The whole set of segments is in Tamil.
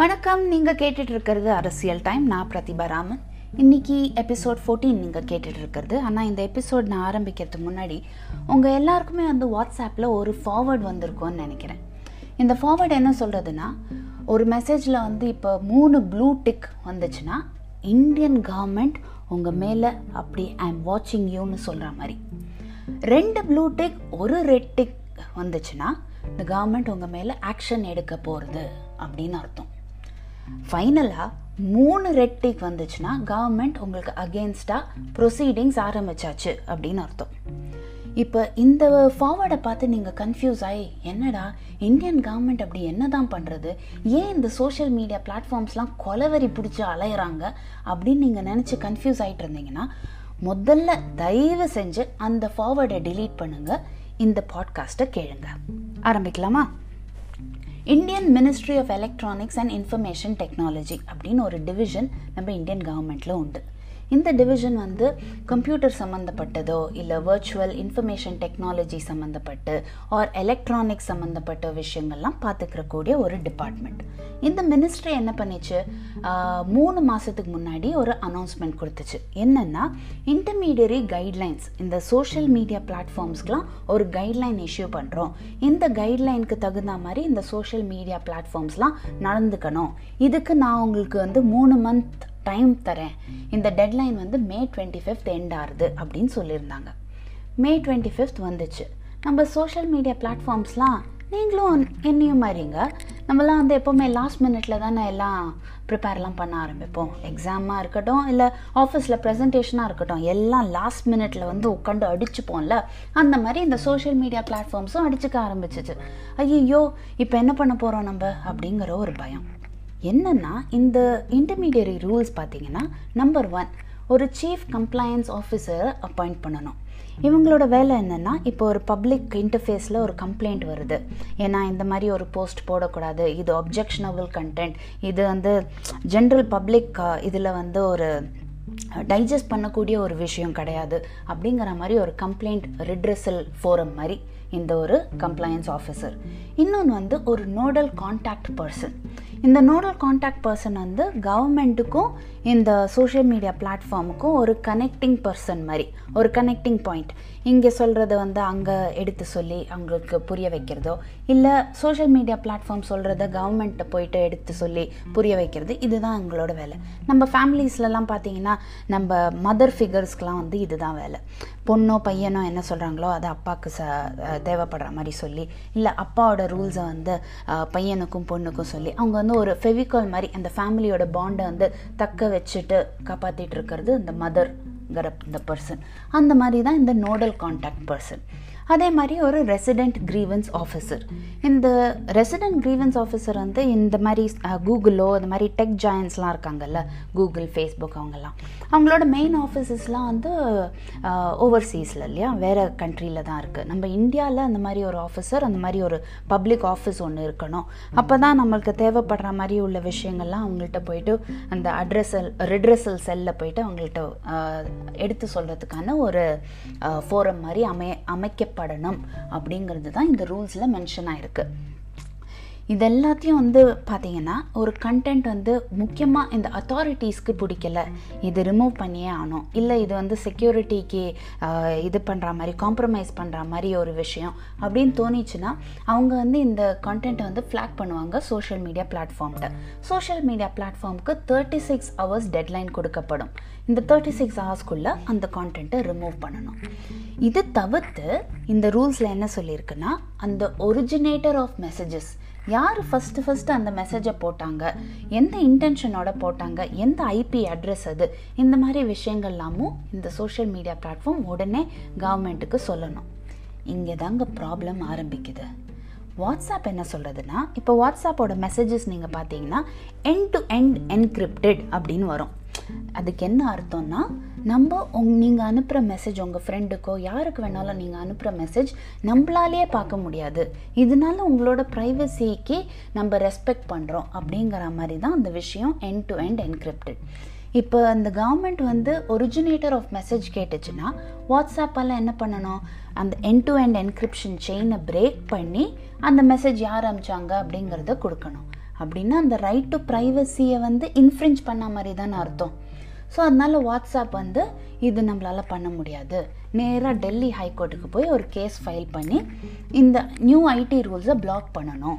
வணக்கம். நீங்கள் கேட்டுட்டு இருக்கிறது அரசியல் டைம். நான் பிரதிபா ராமன். இன்னைக்கு எபிசோட் ஃபோர்டீன் நீங்கள் கேட்டுட்டு இருக்கிறது ஆனால் இந்த எபிசோட் நான் ஆரம்பிக்கிறதுக்கு முன்னாடி உங்கள் எல்லாருக்குமே வந்து வாட்ஸ்அப்பில் ஒரு ஃபார்வர்ட் வந்திருக்கும்னு நினைக்கிறேன். இந்த ஃபார்வர்ட் என்ன சொல்கிறதுனா ஒரு மெசேஜில் வந்து இப்போ மூணு ப்ளூ டிக் வந்துச்சுன்னா இந்தியன் கவர்மெண்ட் உங்கள் மேலே அப்படி ஐ எம் வாட்சிங் யூன்னு சொல்கிற மாதிரி. ரெண்டு ப்ளூ டிக் ஒரு ரெட் டிக் வந்துச்சுன்னா இந்த கவர்மெண்ட் உங்கள் மேலே ஆக்ஷன் எடுக்க போகிறது அப்படின்னு அர்த்தம். ஃபைனலாக மூணு ரெட் டிக் வந்துச்சுன்னா கவர்மெண்ட் உங்களுக்கு அகேன்ஸ்டாக ப்ரொசீடிங்ஸ் ஆரம்பிச்சாச்சு அப்படின்னு அர்த்தம். இப்போ இந்த ஃபார்வர்டை பார்த்து நீங்கள் கன்ஃபியூஸ் ஆகி என்னடா இந்தியன் கவர்மெண்ட் அப்படி என்ன தான் பண்ணுறது ஏன் இந்த சோஷியல் மீடியா பிளாட்ஃபார்ம்ஸ்லாம் கொலவெறி பிடிச்சி அலையிறாங்க? அப்படின்னு நீங்கள் நினச்சி கன்ஃபியூஸ் ஆகிட்டு இருந்தீங்கன்னா முதல்ல தயவு செஞ்சு அந்த ஃபார்வர்டை டிலீட் பண்ணுங்க. இந்த பாட்காஸ்ட்டை கேளுங்க. ஆரம்பிக்கலாமா? Indian ministry of electronics and information technology அப்படின்னு ஒரு டிவிஷன் நம்ம இந்தியன் கவர்மெண்ட்டில் உண்டு. இந்த டிவிஷன் வந்து கம்ப்யூட்டர் சம்மந்தப்பட்டதோ இல்லை வர்ச்சுவல் இன்ஃபர்மேஷன் டெக்னாலஜி சம்மந்தப்பட்டு ஆர் எலக்ட்ரானிக்ஸ் சம்மந்தப்பட்ட விஷயங்கள்லாம் பார்த்துக்கிறக்கூடிய ஒரு டிபார்ட்மெண்ட் இந்த மினிஸ்ட்ரி என்ன பண்ணிச்சு? மூணு மாதத்துக்கு முன்னாடி ஒரு அனௌன்ஸ்மெண்ட் கொடுத்துச்சு. என்னென்னா இன்டர்மீடியரி கைட்லைன்ஸ் இந்த சோஷியல் மீடியா பிளாட்ஃபார்ம்ஸ்க்கெலாம் ஒரு கைட்லைன் இஷ்யூ பண்ணுறோம் இந்த கைட்லைனுக்கு தகுந்த மாதிரி இந்த சோஷியல் மீடியா பிளாட்ஃபார்ம்ஸ்லாம் நடந்துக்கணும். இதுக்கு நான் உங்களுக்கு வந்து மூணு மந்த் டைம் தரேன். இந்த டெட்லைன் வந்து மே டுவெண்ட்டி ஃபிஃப்த் எண்ட் ஆகுது அப்படின்னு சொல்லியிருந்தாங்க. மே டுவெண்ட்டி ஃபிஃப்த் வந்துச்சு. நம்ம சோஷியல் மீடியா பிளாட்ஃபார்ம்ஸ்லாம் நீங்களும் என்னையும் மாதிரிங்க நம்மலாம் வந்து எப்போவுமே லாஸ்ட் மினிட்ல தானே எல்லாம் ப்ரிப்பேர்லாம் பண்ண ஆரம்பிப்போம். எக்ஸாமாக இருக்கட்டும் இல்லை ஆஃபீஸில் ப்ரெசன்டேஷனாக இருக்கட்டும் எல்லாம் லாஸ்ட் மினிட்ல வந்து உட்காந்து அடிச்சுப்போம்ல அந்த மாதிரி இந்த சோஷியல் மீடியா பிளாட்ஃபார்ம்ஸும் அடிச்சுக்க ஆரம்பிச்சிச்சு. ஐயோ இப்போ என்ன பண்ண போகிறோம் நம்ம அப்படிங்கிற ஒரு பயம். என்னென்னா இந்த இன்டர்மீடியரி ரூல்ஸ் பார்த்தீங்கன்னா நம்பர் ஒன் ஒரு சீஃப் கம்ப்ளையன்ஸ் ஆஃபீஸரை அப்பாயிண்ட் பண்ணணும். இவங்களோட வேலை என்னென்னா இப்போ ஒரு பப்ளிக் இன்டர்ஃபேஸில் ஒரு கம்ப்ளைண்ட் வருது. ஏன்னா இந்த மாதிரி ஒரு போஸ்ட் போடக்கூடாது. இது அப்ஜெக்ஷனபிள் கண்டென்ட் இது வந்து ஜென்ரல் பப்ளிக் இதில் வந்து ஒரு டைஜஸ்ட் பண்ணக்கூடிய ஒரு விஷயம் கிடையாது. அப்படிங்கிற மாதிரி ஒரு கம்ப்ளைண்ட் ரிட்ரெஸல் ஃபோரம் மாதிரி இந்த ஒரு கம்ப்ளையன்ஸ் ஆஃபீஸர் இன்னொன்று வந்து ஒரு நோடல் காண்டாக்ட் பர்சன் இந்த நோடல் காண்டாக்ட் பர்சன் வந்து கவர்மெண்ட்டுக்கும் இந்த சோஷியல் மீடியா பிளாட்ஃபார்முக்கும் ஒரு கனெக்டிங் பர்சன் மாதிரி ஒரு கனெக்டிங் பாயிண்ட் இங்கே சொல்கிறத வந்து அங்கே எடுத்து சொல்லி அவங்களுக்கு புரிய வைக்கிறதோ இல்லை சோஷியல் மீடியா பிளாட்ஃபார்ம் சொல்கிறத கவர்மெண்ட்டை போயிட்டு எடுத்து சொல்லி புரிய வைக்கிறது இதுதான் எங்களோட வேலை. நம்ம ஃபேமிலிஸ்லலாம் பார்த்தீங்கன்னா நம்ம மதர் ஃபிகர்ஸ்க்கெலாம் வந்து இதுதான் வேலை. பொண்ணோ பையனோ என்ன சொல்கிறாங்களோ அது அப்பாவுக்கு ச தேவைப்படுற மாதிரி சொல்லி இல்லை அப்பாவோட ரூல்ஸை வந்து பையனுக்கும் பொண்ணுக்கும் சொல்லி அவங்க வந்து ஒரு ஃபெவிகால் மாதிரி அந்த ஃபேமிலியோட பாண்டை வந்து தக்க வச்சுட்டு காப்பாற்றிட்டு இருக்கிறது இந்த மதர்ங்கிற இந்த பர்சன் அந்த மாதிரி தான் இந்த நோடல் காண்டாக்ட் பர்சன் அதே மாதிரி ஒரு ரெசிடெண்ட் கிரீவன்ஸ் ஆஃபீஸர் இந்த ரெசிடெண்ட் கிரீவன்ஸ் ஆஃபீஸர் வந்து இந்த மாதிரி கூகுளோ இந்த மாதிரி டெக் ஜாயின்ஸ்லாம் இருக்காங்கல்ல கூகுள் ஃபேஸ்புக் அவங்கெல்லாம். அவங்களோட மெயின் ஆஃபீஸஸ்லாம் வந்து ஓவர்சீஸில் இல்லையா? வேறு கண்ட்ரியில் தான் இருக்குது நம்ம இந்தியாவில் அந்த மாதிரி ஒரு ஆஃபீஸர் அந்த மாதிரி ஒரு பப்ளிக் ஆஃபீஸ் ஒன்று இருக்கணும். அப்போ தான் நம்மளுக்கு தேவைப்படுற மாதிரி உள்ள விஷயங்கள்லாம் அவங்கள்ட்ட போயிட்டு அந்த அட்ரஸல் ரிட்ரஸல் செல்லில் போயிட்டு அவங்கள்ட்ட எடுத்து சொல்கிறதுக்கான ஒரு ஃபோரம் மாதிரி அமை அமைக்கப்படணும் அப்படிங்கிறது தான் இந்த ரூல்ஸில் மென்ஷன் ஆயிருக்கு. இது எல்லாத்தையும் வந்து பார்த்தீங்கன்னா ஒரு கண்டென்ட் வந்து முக்கியமாக இந்த அத்தாரிட்டிஸ்க்கு பிடிக்கல. இது ரிமூவ் பண்ணியே ஆகணும். இல்லை இது வந்து செக்யூரிட்டிக்கு இது பண்ணுற மாதிரி காம்ப்ரமைஸ் பண்ணுற மாதிரி ஒரு விஷயம் அப்படின்னு தோணிச்சுன்னா அவங்க வந்து இந்த கண்டென்ட்டை வந்து ஃப்ளாக் பண்ணுவாங்க சோஷியல் மீடியா பிளாட்ஃபார்ம்கிட்ட சோஷியல் மீடியா பிளாட்ஃபார்முக்கு தேர்ட்டி சிக்ஸ் ஹவர்ஸ் டெட்லைன் கொடுக்கப்படும். இந்த தேர்ட்டி சிக்ஸ் ஹவர்ஸ்க்குள்ளே அந்த கான்டென்ட்டை ரிமூவ் பண்ணணும். இது தவிர்த்து இந்த ரூல்ஸில் என்ன சொல்லியிருக்குன்னா அந்த ஒரிஜினேட்டர் ஆஃப் மெசேஜஸ் யார் ஃபஸ்ட்டு ஃபஸ்ட்டு அந்த மெசேஜை போட்டாங்க? எந்த இன்டென்ஷனோட போட்டாங்க? எந்த ஐபி அட்ரஸ் அது? இந்த மாதிரி விஷயங்கள்லாமும் இந்த சோஷியல் மீடியா பிளாட்ஃபார்ம் உடனே கவர்மெண்ட்டுக்கு சொல்லணும். இங்கே தாங்க ப்ராப்ளம் ஆரம்பிக்குது. வாட்ஸ்அப் என்ன சொல்கிறதுனா இப்போ வாட்ஸ்அப்போட மெசேஜஸ் நீங்கள் பார்த்தீங்கன்னா எண்ட் டு எண்ட் என்கிரிப்டட் அப்படின்னு வரும். அதுக்கு என்ன அர்த்தம்னா நம்ம உங் நீங்கள் அனுப்புகிற மெசேஜ் உங்கள் ஃப்ரெண்டுக்கோ யாருக்கு வேணாலும் நீங்கள் அனுப்புகிற மெசேஜ் நம்மளாலேயே பார்க்க முடியாது. இதனால உங்களோட ப்ரைவசிக்கு நம்ம ரெஸ்பெக்ட் பண்ணுறோம் அப்படிங்கிற மாதிரி தான் அந்த விஷயம் எண்ட் டு எண்ட் என்கிரிப்டட் இப்போ அந்த கவர்மெண்ட் வந்து ஒரிஜினேட்டர் ஆஃப் மெசேஜ் கேட்டுச்சுன்னா வாட்ஸ்அப்பால் என்ன பண்ணணும்? அந்த என் டு எண்ட் என்கிரிப்ஷன் செயினை பிரேக் பண்ணி அந்த மெசேஜ் யார் அமிச்சாங்க அப்படிங்கிறத கொடுக்கணும். அப்படின்னா அந்த ரைட் டு ப்ரைவசியை வந்து இன்ஃப்ரிஞ்ச் பண்ண மாதிரி தானே அர்த்தம். ஸோ அதனால் வாட்ஸ்அப் வந்து இது நம்மளால் பண்ண முடியாது. நேராக டெல்லி ஹைகோர்ட்டுக்கு போய் ஒரு கேஸ் ஃபைல் பண்ணி இந்த நியூ ஐடி ரூல்ஸை பிளாக் பண்ணணும்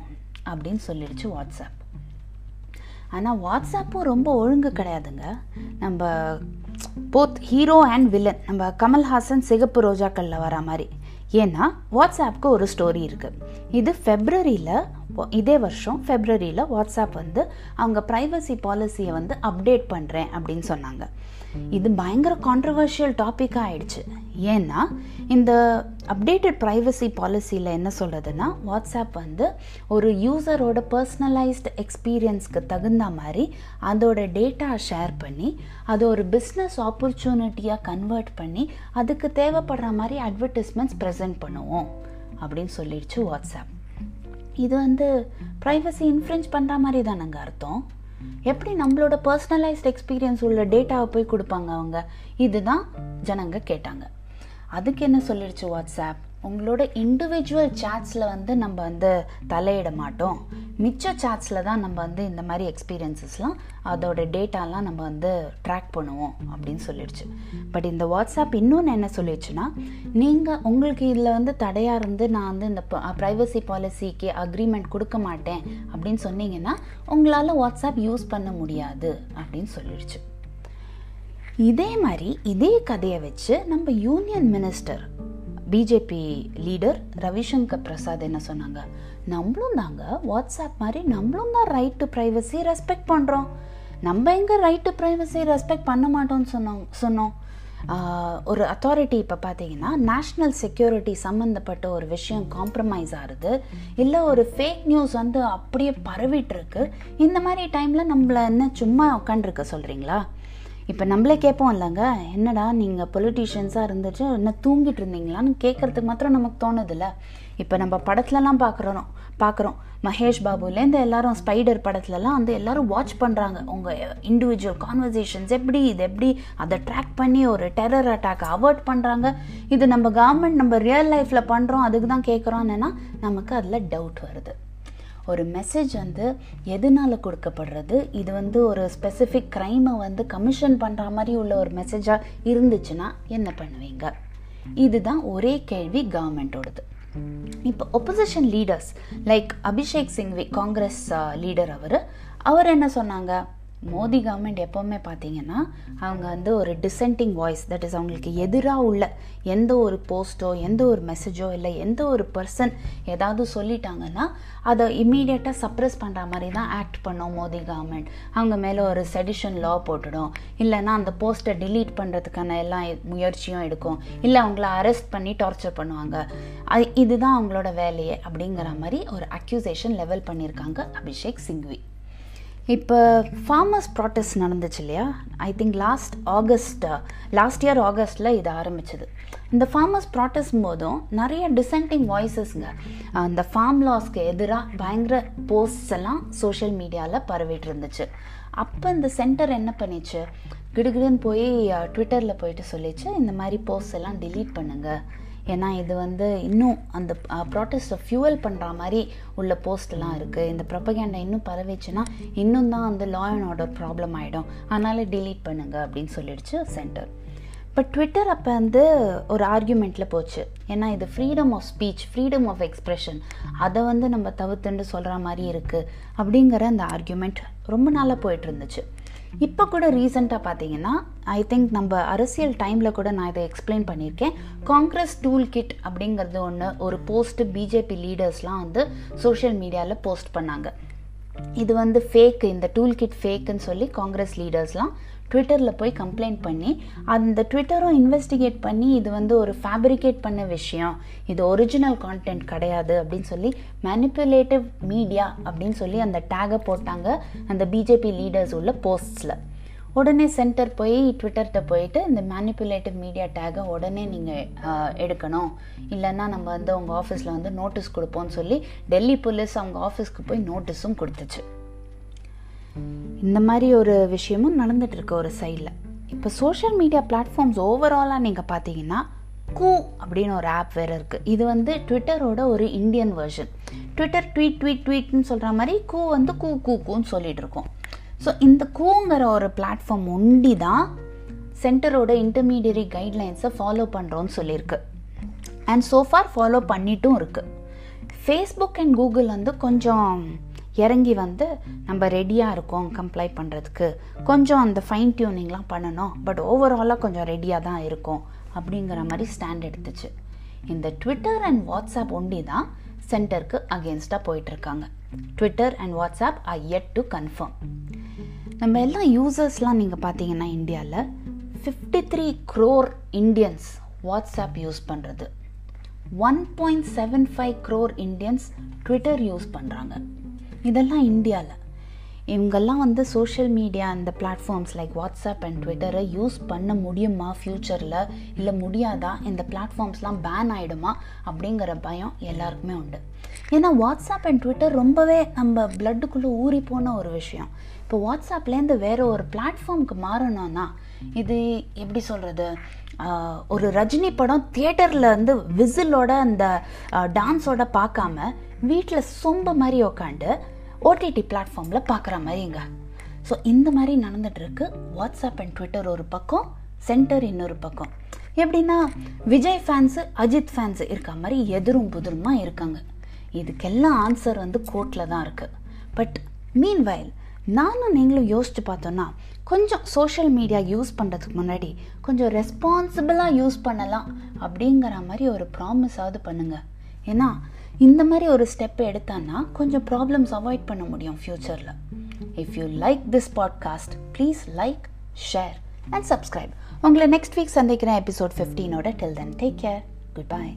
அப்படின்னு சொல்லிடுச்சு வாட்ஸ்அப் ஆனால் வாட்ஸ்அப்பும் ரொம்ப ஒழுங்கு கிடையாதுங்க. நம்ம போத் ஹீரோ அண்ட் வில்லன் நம்ம கமல்ஹாசன் சிகப்பு ரோஜாக்களில் வர மாதிரி. ஏன்னா வாட்ஸ்அப்புக்கு ஒரு ஸ்டோரி இருக்குது இது ஃபெப்ரவரியில் இதே வருஷம் ஃபெப்ரவரியில் வாட்ஸ்அப் வந்து அவங்க ப்ரைவசி பாலிசியை வந்து அப்டேட் பண்ணுறேன் அப்படின்னு சொன்னாங்க. இது பயங்கர கான்ட்ரவர்ஷியல் டாப்பிக்காக ஆயிடுச்சு. ஏன்னா இந்த அப்டேட்டட் ப்ரைவசி பாலிசியில் என்ன சொல்கிறதுனா வாட்ஸ்அப் வந்து ஒரு யூசரோட பர்சனலைஸ்டு எக்ஸ்பீரியன்ஸ்க்கு தகுந்த மாதிரி அதோட டேட்டா ஷேர் பண்ணி அது ஒரு பிஸ்னஸ் ஆப்பர்ச்சுனிட்டியாக கன்வெர்ட் பண்ணி அதுக்கு தேவைப்படுற மாதிரி அட்வர்டைஸ்மெண்ட்ஸ் ப்ரெசென்ட் பண்ணுவோம் அப்படின்னு சொல்லிடுச்சு வாட்ஸ்அப் இது வந்து ப்ரைவசி இன்ஃப்ரெஞ்ச் பண்ணுற மாதிரி தானங்க அர்த்தம். எப்படி நம்மளோட பர்சனலைஸ்ட் எக்ஸ்பீரியன்ஸ் உள்ள டேட்டாவை போய் கொடுப்பாங்க அவங்க? இதுதான் ஜனங்க கேட்டாங்க. அதுக்கு என்ன சொல்லிடுச்சு வாட்ஸ்அப் உங்களோட இண்டிவிஜுவல் சேட்ஸில் வந்து நம்ம வந்து தலையிட மாட்டோம். மிச்ச சாட்ஸில் தான் நம்ம வந்து இந்த மாதிரி எக்ஸ்பீரியன்சஸ்லாம் அதோட டேட்டாலாம் நம்ம வந்து ட்ராக் பண்ணுவோம் அப்படின்னு சொல்லிடுச்சு. பட் இந்த வாட்ஸ்அப் இன்னொன்று என்ன சொல்லிடுச்சுன்னா நீங்கள் உங்களுக்கு இதில் வந்து தடையாக இருந்து நான் வந்து இந்த ப்ரைவசி பாலிசிக்கு அக்ரிமெண்ட் கொடுக்க மாட்டேன் அப்படின்னு சொன்னீங்கன்னா உங்களால் வாட்ஸ்அப் யூஸ் பண்ண முடியாது அப்படின்னு சொல்லிடுச்சு. இதே மாதிரி இதே கதையை வச்சு நம்ம union minister BJP leader Ravishankar Prasad என்ன சொன்னாங்க? நம்மளும் தாங்க வாட்ஸ்அப் மாதிரி நம்மளும் தான் ரைட் டு ப்ரைவசி ரெஸ்பெக்ட் பண்ணுறோம் நம்ம எங்கே ரைட் டு ப்ரைவசி ரெஸ்பெக்ட் பண்ண மாட்டோம்னு சொன்னோம் சொன்னோம். ஒரு அத்தாரிட்டி இப்போ பார்த்தீங்கன்னா நேஷ்னல் செக்யூரிட்டி சம்மந்தப்பட்ட ஒரு விஷயம் காம்ப்ரமைஸ் ஆகுது. இல்லை ஒரு ஃபேக் நியூஸ் வந்து அப்படியே பரவிட்டுருக்கு இந்த மாதிரி டைமில் நம்மளை என்ன சும்மா உட்காண்டிருக்க சொல்கிறீங்களா இப்போ நம்மளே கேட்போம் இல்லைங்க. என்னடா நீங்கள் பொலிட்டீஷியன்ஸாக இருந்துட்டு என்ன தூங்கிட்டு இருந்தீங்களான்னு கேட்குறதுக்கு மாத்திரம் நமக்கு தோணுதில்ல. இப்போ நம்ம படத்துலலாம் பார்க்குறோம் பார்க்குறோம் மகேஷ் பாபுலேருந்து எல்லாரும் ஸ்பைடர் படத்துலலாம் வந்து எல்லாரும் வாட்ச் பண்ணுறாங்க உங்கள் இண்டிவிஜுவல் கான்வர்சேஷன்ஸ் எப்படி இது எப்படி அதை ட்ராக் பண்ணி ஒரு டெரர் அட்டாக் அவாய்ட் பண்ணுறாங்க இது நம்ம கவர்மெண்ட் நம்ம ரியல் லைஃப்பில் பண்ணுறோம் அதுக்கு தான் கேட்குறோம் என்னென்னா நமக்கு அதில் டவுட் வருது. ஒரு மெசேஜ் வந்து எதனால் கொடுக்கப்படுறது? இது வந்து ஒரு ஸ்பெசிஃபிக் க்ரைமை வந்து கமிஷன் பண்ணுற மாதிரி உள்ள ஒரு மெசேஜாக இருந்துச்சுன்னா என்ன பண்ணுவீங்க? இதுதான் ஒரே கேள்வி கவர்மெண்ட்டோடது இப்போ opposition leaders like Abhishek Singhvi Congress leader அவர் அவர் என்ன சொன்னாங்க? மோடி கவர்மெண்ட் எப்போவுமே பார்த்தீங்கன்னா அவங்க வந்து ஒரு டிசென்டிங் வாய்ஸ் தட் இஸ் அவங்களுக்கு எதிராக உள்ள எந்த ஒரு போஸ்ட்டோ எந்த ஒரு மெசேஜோ இல்லை எந்த ஒரு பர்சன் ஏதாவது சொல்லிட்டாங்கன்னா அதை இம்மீடியட்டாக சப்ரெஸ் பண்ணுற மாதிரி தான் ஆக்ட் பண்ணோம் மோடி கவர்மெண்ட் அவங்க மேலே ஒரு செடிஷன் லா போட்டுடும். இல்லைன்னா அந்த போஸ்ட்டை டிலீட் பண்ணுறதுக்கான எல்லா முயற்சியும் எடுக்கும். இல்லை அவங்கள அரெஸ்ட் பண்ணி டார்ச்சர் பண்ணுவாங்க. இதுதான் அவங்களோட வேலையே அப்படிங்கிற மாதிரி ஒரு அக்யூசேஷன் லெவல் பண்ணியிருக்காங்க அபிஷேக் சிங்வி. இப்போ ஃபார்மர்ஸ் ப்ராட்டஸ்ட் நடந்துச்சு இல்லையா? I think last August last year ஆகஸ்ட்டில் இது ஆரம்பிச்சது. இந்த ஃபார்மர்ஸ் ப்ராட்டஸ்ட் போதும் நிறைய டிசென்டிங் வாய்ஸஸ்ங்க அந்த ஃபார்ம் லாஸ்க்கு எதிராக பயங்கர போஸ்ட்ஸ் எல்லாம் சோஷியல் மீடியாவில் பரவிட்டு இருந்துச்சு. அப்போ இந்த சென்டர் என்ன பண்ணிச்சு? கிடுகிடுன்னு போய் ட்விட்டரில் போயிட்டு சொல்லிச்சு இந்த மாதிரி போஸ்ட் எல்லாம் டிலீட் பண்ணுங்கள் ஏன்னா இது வந்து இன்னும் அந்த ப்ராட்டஸ்ட்டை ஃபியூவல் பண்ணுற மாதிரி உள்ள போஸ்ட்லாம் இருக்குது இந்த ப்ரொப்பகேண்டா இன்னும் பரவிச்சுன்னா இன்னும் தான் அந்த லா அண்ட் ஆர்டர் ப்ராப்ளம் ஆகிடும் அதனால் டிலீட் பண்ணுங்க அப்படின்னு சொல்லிடுச்சு சென்டர் பட் ட்விட்டர் அப்போ வந்து ஒரு ஆர்கியூமெண்ட்டில் போச்சு. ஏன்னா இது freedom of speech freedom of expression அதை வந்து நம்ம தவிர்த்துண்டு சொல்கிற மாதிரி இருக்குது அப்படிங்கிற அந்த ஆர்கியூமெண்ட் ரொம்ப நாளாக போயிட்டு இருந்துச்சு. இப்போ கூட ரீசெண்டாக பார்த்தீங்கன்னா ஐ திங்க் நம்ம அரசியல் டைமில் கூட நான் இதை எக்ஸ்பிளைன் பண்ணியிருக்கேன். காங்கிரஸ் டூல் கிட் அப்படிங்கிறது ஒன்று ஒரு போஸ்ட்டு பிஜேபி லீடர்ஸ்லாம் வந்து சோஷியல் மீடியாவில் போஸ்ட் பண்ணாங்க. இது வந்து ஃபேக்கு இந்த டூல் கிட் ஃபேக்குன்னு சொல்லி காங்கிரஸ் லீடர்ஸ்லாம் ட்விட்டரில் போய் கம்ப்ளைண்ட் பண்ணி அந்த ட்விட்டரும் இன்வெஸ்டிகேட் பண்ணி இது வந்து ஒரு ஃபேப்ரிகேட் பண்ண விஷயம். இது ஒரிஜினல் கான்டென்ட் கிடையாது அப்படின்னு சொல்லி மேனிப்புலேட்டிவ் மீடியா அப்படின்னு சொல்லி அந்த டேகை போட்டாங்க அந்த பிஜேபி லீடர்ஸ் உள்ள போஸ்ட்ஸில் உடனே சென்டர் போய் ட்விட்டர்கிட்ட போயிட்டு இந்த மேனிப்புலேட்டிவ் மீடியா டேகை உடனே நீங்கள் எடுக்கணும். இல்லைன்னா நம்ம வந்து உங்கள் ஆஃபீஸில் வந்து நோட்டீஸ் கொடுப்போம்னு சொல்லி டெல்லி போலீஸ் அவங்க ஆஃபீஸ்க்கு போய் நோட்டீஸும் கொடுத்துச்சு. இந்த மாதிரி ஒரு விஷயமும் நடந்துகிட்ருக்கு ஒரு சைடில் இப்போ சோஷியல் மீடியா பிளாட்ஃபார்ம்ஸ் ஓவராலாக நீங்கள் பார்த்தீங்கன்னா கூ அப்படின்னு ஒரு ஆப் வேறு இருக்குது இது வந்து ட்விட்டரோட ஒரு Indian version Twitter tweet tweet ட்வீட்னு சொல்கிற மாதிரி கூ வந்து கூ கூ கூன்னு சொல்லிட்டு இருக்கோம். ஸோ இந்த கூங்கிற ஒரு பிளாட்ஃபார்ம் ஒண்டி தான் சென்டரோட இன்டர்மீடியரி கைட்லைன்ஸை ஃபாலோ பண்ணுறோன்னு சொல்லியிருக்கு அண்ட் சோஃபார் ஃபாலோ பண்ணிட்டும் இருக்குது ஃபேஸ்புக் அண்ட் கூகுள் வந்து கொஞ்சம் இறங்கி வந்து நம்ம ரெடியாக இருக்கோம் கம்ப்ளை பண்ணுறதுக்கு கொஞ்சம் அந்த ஃபைன் டியூனிங்லாம் பண்ணணும். பட் ஓவராலாக கொஞ்சம் ரெடியாக தான் இருக்கும் அப்படிங்கிற மாதிரி ஸ்டாண்ட் எடுத்துச்சு. இந்த ட்விட்டர் அண்ட் வாட்ஸ்அப் ஒண்டி தான் சென்டருக்கு அகேன்ஸ்டாக போயிட்டுருக்காங்க. Twitter and WhatsApp I had to confirm நம்ம எல்லாம் யூசர்ஸ்லாம் நீங்கள் பார்த்தீங்கன்னா இந்தியாவில் fifty three crore Indians WhatsApp use பண்ணுறது one point seven five crore Indians Twitter use பண்ணுறாங்க இதெல்லாம் இந்தியாவில் இவங்கெல்லாம் வந்து சோஷியல் மீடியா அந்த பிளாட்ஃபார்ம்ஸ் லைக் வாட்ஸ்அப் அண்ட் ட்விட்டரை யூஸ் பண்ண முடியுமா ஃப்யூச்சரில் இல்லை முடியாதா? இந்த பிளாட்ஃபார்ம்ஸ்லாம் பேன் ஆகிடுமா அப்படிங்கிற பயம் எல்லாருக்குமே உண்டு. ஏன்னா வாட்ஸ்அப் அண்ட் ட்விட்டர் ரொம்பவே நம்ம பிளட்டுக்குள்ளே ஊறி போன ஒரு விஷயம். இப்போ வாட்ஸ்அப்லேருந்து வேறு ஒரு பிளாட்ஃபார்முக்கு மாறணும்னா இது எப்படி சொல்கிறது ஒரு ரஜினி படம் தியேட்டரில் வந்து விசிலோட அந்த டான்ஸோட பார்க்காம வீட்டில் சொம்ப மாதிரி உக்காண்டு ஓடிடி பிளாட்ஃபார்மில் பார்க்குற மாதிரிங்க. ஸோ இந்த மாதிரி நடந்துகிட்ருக்கு வாட்ஸ்அப் அண்ட் ட்விட்டர் ஒரு பக்கம் சென்டர் இன்னொரு பக்கம். எப்படின்னா விஜய் ஃபேன்ஸு அஜித் ஃபேன்ஸு இருக்க மாதிரி எதிரும் புதிருமா இருக்காங்க. இதுக்கெல்லாம் ஆன்சர் வந்து கோர்ட்டில் தான் இருக்குது பட் மீன் வயல் நானும் நீங்களும் யோசிச்சு பார்த்தோன்னா கொஞ்சம் சோஷியல் மீடியா யூஸ் பண்ணுறதுக்கு முன்னாடி கொஞ்சம் ரெஸ்பான்சிபிளாக யூஸ் பண்ணலாம் அப்படிங்கிற மாதிரி ஒரு ப்ராமிஸாவது பண்ணுங்கள் ஏன்னா இந்த மாதிரி ஒரு ஸ்டெப் எடுத்தான்னா கொஞ்சம் ப்ராப்ளம்ஸ் அவாய்ட் பண்ண முடியும் ஃப்யூச்சரில் if you like this podcast please like share and subscribe உங்களை நெக்ஸ்ட் வீக் சந்திக்கிறேன் episode ஃபிஃப்டீனோட till then take care goodbye